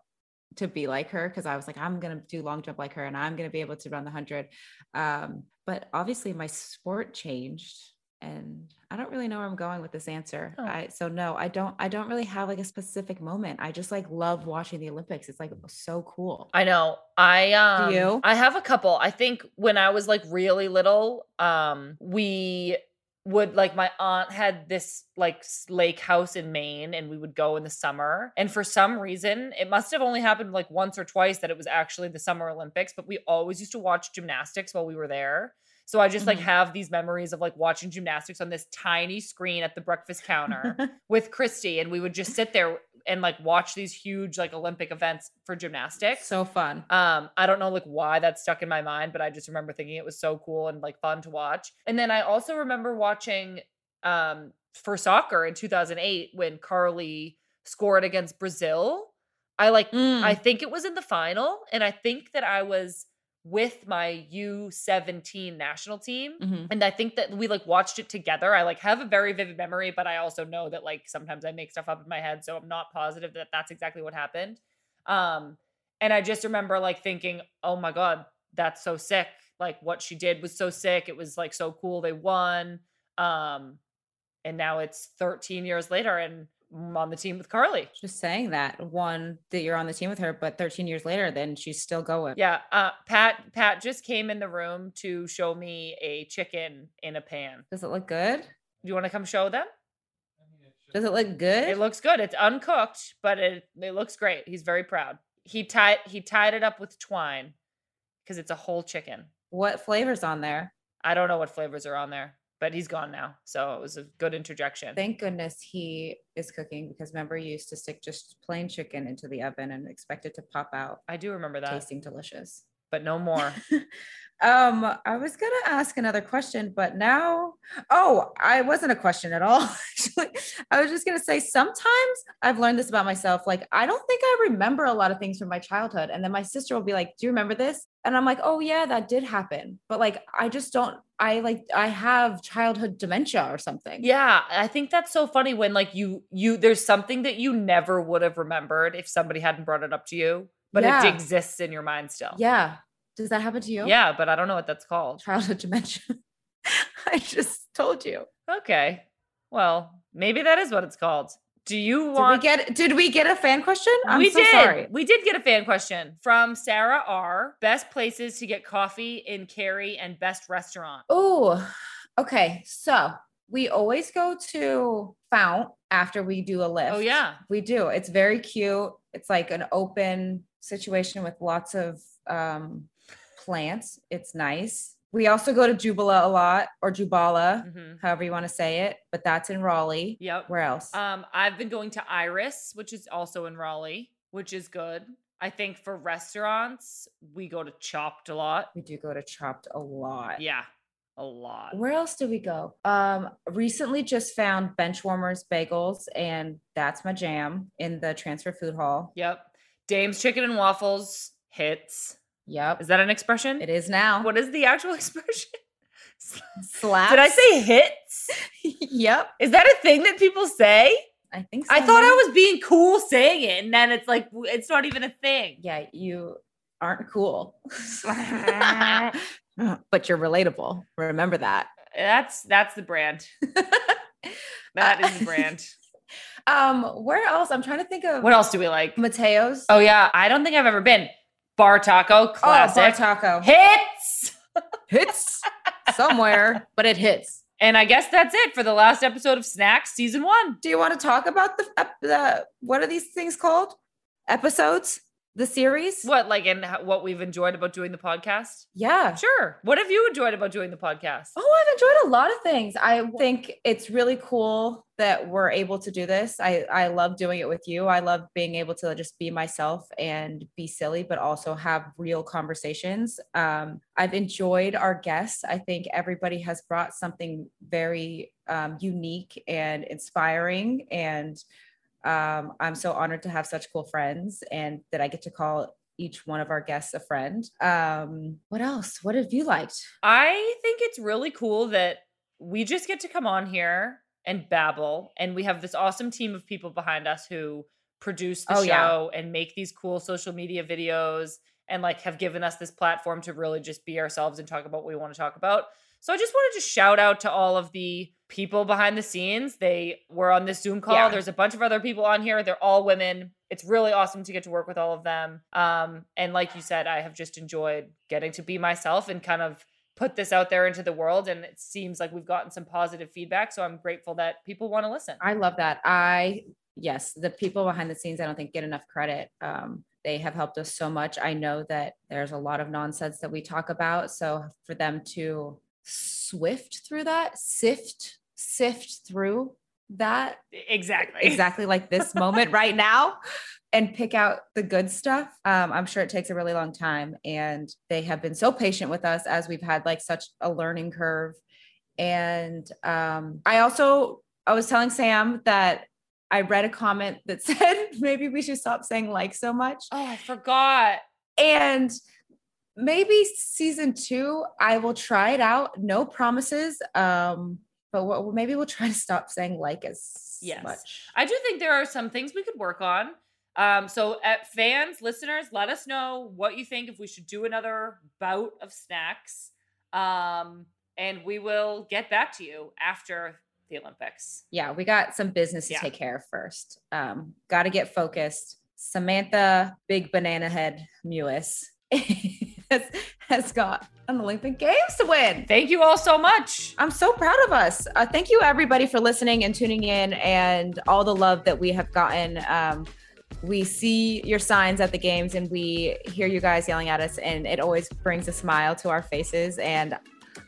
to be like her because I was like, I'm gonna do long jump like her and I'm gonna be able to run the hundred. Um, but obviously my sport changed and I don't really know where I'm going with this answer. Oh. I so no, I don't I don't really have like a specific moment. I just like love watching the Olympics. It's like so cool. I know. I um you? I have a couple. I think when I was like really little, um we would like my aunt had this like lake house in Maine and we would go in the summer. And for some reason, it must have only happened like once or twice that it was actually the summer Olympics, but we always used to watch gymnastics while we were there. So I just like Mhm. have these memories of like watching gymnastics on this tiny screen at the breakfast counter with Kristie and we would just sit there and like watch these huge like Olympic events for gymnastics. so fun. Um, I don't know like why that stuck in my mind, but I just remember thinking it was so cool and like fun to watch. And then I also remember watching um for soccer in 2008 when Carli scored against Brazil. I like I Mm. think it was in the final and I think that I was with my U17 national team Mhm. and I think that we like watched it together. I like have a very vivid memory, but I also know that like sometimes I make stuff up in my head, so I'm not positive that that's exactly what happened. Um, and I just remember like thinking, "Oh my god, that's so sick! Like what she did was so sick. It was like so cool. They won." Um, and now it's 13 years later, and on the team with Carli. Just saying that one that you're on the team with her, but 13 years later, then she's still going. Yeah, uh, Pat. Pat just came in the room to show me a chicken in a pan. Does it look good? Do you want to come show them? Does it look good? It looks good. It's uncooked, but it it looks great. He's very proud. He tied he tied it up with twine because it's a whole chicken. what flavors on there? I don't know what flavors are on there, but he's gone now, so it was a good interjection. Thank goodness he is cooking because remember you used to stick just plain chicken into the oven and expect it to pop out I do remember that, tasting delicious. but no more. um, I was gonna ask another question, but now, oh, I wasn't a question at all. Actually, I was just gonna say sometimes I've learned this about myself. Like, I don't think I remember a lot of things from my childhood, and then my sister will be like, "Do you remember this?" And I'm like, "Oh yeah, that did happen," but like, I just don't. I like, I have childhood dementia or something. yeah, I think that's so funny when like you you there's something that you never would have remembered if somebody hadn't brought it up to you, but Yeah. it exists in your mind still. Yeah. Does that happen to you? Yeah, but I don't know what that's called. Childhood dementia. I just told you. Okay. Well, maybe that is what it's called. Do you Did want we get did we get a fan question? I'm we so did. sorry. We did get a fan question from Sarah R. Best places to get coffee in Cary and best restaurant. Oh, okay. So we always go to Fount after we do a lift. Oh yeah. We do. It's very cute. It's like an open situation with lots of um plants. It's nice. we also go to Jubala a lot or Jubala, Mhm. however you want to say it, but that's in Raleigh. Yep. Where else? Um, I've been going to Iris, which is also in Raleigh, which is good. I think for restaurants, we go to Chopt a lot. we do go to Chopt a lot. Yeah, a lot. Where else do we go? Um, recently just found Benchwarmers Bagels, and that's my jam in the transfer food hall. Yep. Dame's Chicken and Waffles hits. Yep, Is that an expression? it is now. What is the actual expression? Slaps. Did I say hits? yep, Is that a thing that people say? I think so. I thought I was being cool saying it, and then it's like it's not even a thing. Yeah, you aren't cool, but you're relatable. Remember that. That's that's the brand. That is the brand. Um, where else? I'm trying to think of What else do we like? Mateo's. Oh yeah, I don't think I've ever been. Bar Taco, Oh, classic. bar taco Hits. hits somewhere, but it hits. And I guess that's it for the last episode of Snacks Season One. Do you want to talk about the ep- the what are these things called? Episodes, the series. What like and what we've enjoyed about doing the podcast? Yeah. Sure. What have you enjoyed about doing the podcast? Oh, I've enjoyed a lot of things. I think it's really cool that we're able to do this. I I love doing it with you. I love being able to just be myself and be silly, but also have real conversations. Um, I've enjoyed our guests. I think everybody has brought something very um, unique and inspiring, and um, I'm so honored to have such cool friends, and that I get to call each one of our guests a friend. Um, what else? What have you liked? I think it's really cool that we just get to come on here and babble, and we have this awesome team of people behind us who produce the Oh, show yeah. and make these cool social media videos and like have given us this platform to really just be ourselves and talk about what we want to talk about. So I just wanted to shout out to all of the people behind the scenes. They were on this Zoom call. Yeah. There's a bunch of other people on here. They're all women. It's really awesome to get to work with all of them. Um, and like you said, I have just enjoyed getting to be myself and kind of put this out there into the world. And it seems like we've gotten some positive feedback. So I'm grateful that people want to listen. I love that. I yes, the people behind the scenes I don't think get enough credit. Um, they have helped us so much. I know that there's a lot of nonsense that we talk about. So for them to swift through that, sift, sift through that Exactly. exactly like this moment right now and pick out the good stuff. Um, I'm sure it takes a really long time. And they have been so patient with us as we've had like such a learning curve. And um, I also, I was telling Sam that I read a comment that said maybe we should stop saying like so much. Oh, I forgot. And maybe season two, I will try it out. No promises. Um, but what, maybe we'll try to stop saying like as Yes. much. I do think there are some things we could work on. Um, so, at fans, listeners, let us know what you think if we should do another bout of snacks. Um, and we will get back to you after the Olympics. yeah, we got some business to Yeah. take care of first. Um, got to get focused. Samantha, big banana head Mewis, has, has got an Olympic Games to win. Thank you all so much. I'm so proud of us. Uh, thank you, everybody, for listening and tuning in and all the love that we have gotten. Um, we see your signs at the games and we hear you guys yelling at us, and it always brings a smile to our faces. And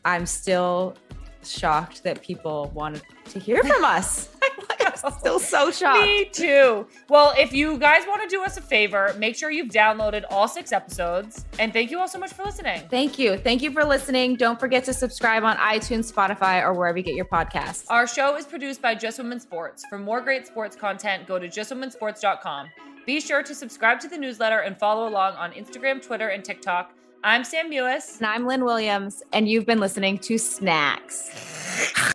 I'm still shocked that people wanted to hear from us. I'm still so shocked. Me too. Well, if you guys want to do us a favor, make sure you've downloaded all six episodes. And thank you all so much for listening. Thank you. Thank you for listening. Don't forget to subscribe on iTunes, Spotify, or wherever you get your podcasts. Our show is produced by Just Women Sports. For more great sports content, go to justwomensports.com. Be sure to subscribe to the newsletter and follow along on Instagram, Twitter, and TikTok. I'm Sam Mewis. And I'm Lynn Williams, and you've been listening to Snacks.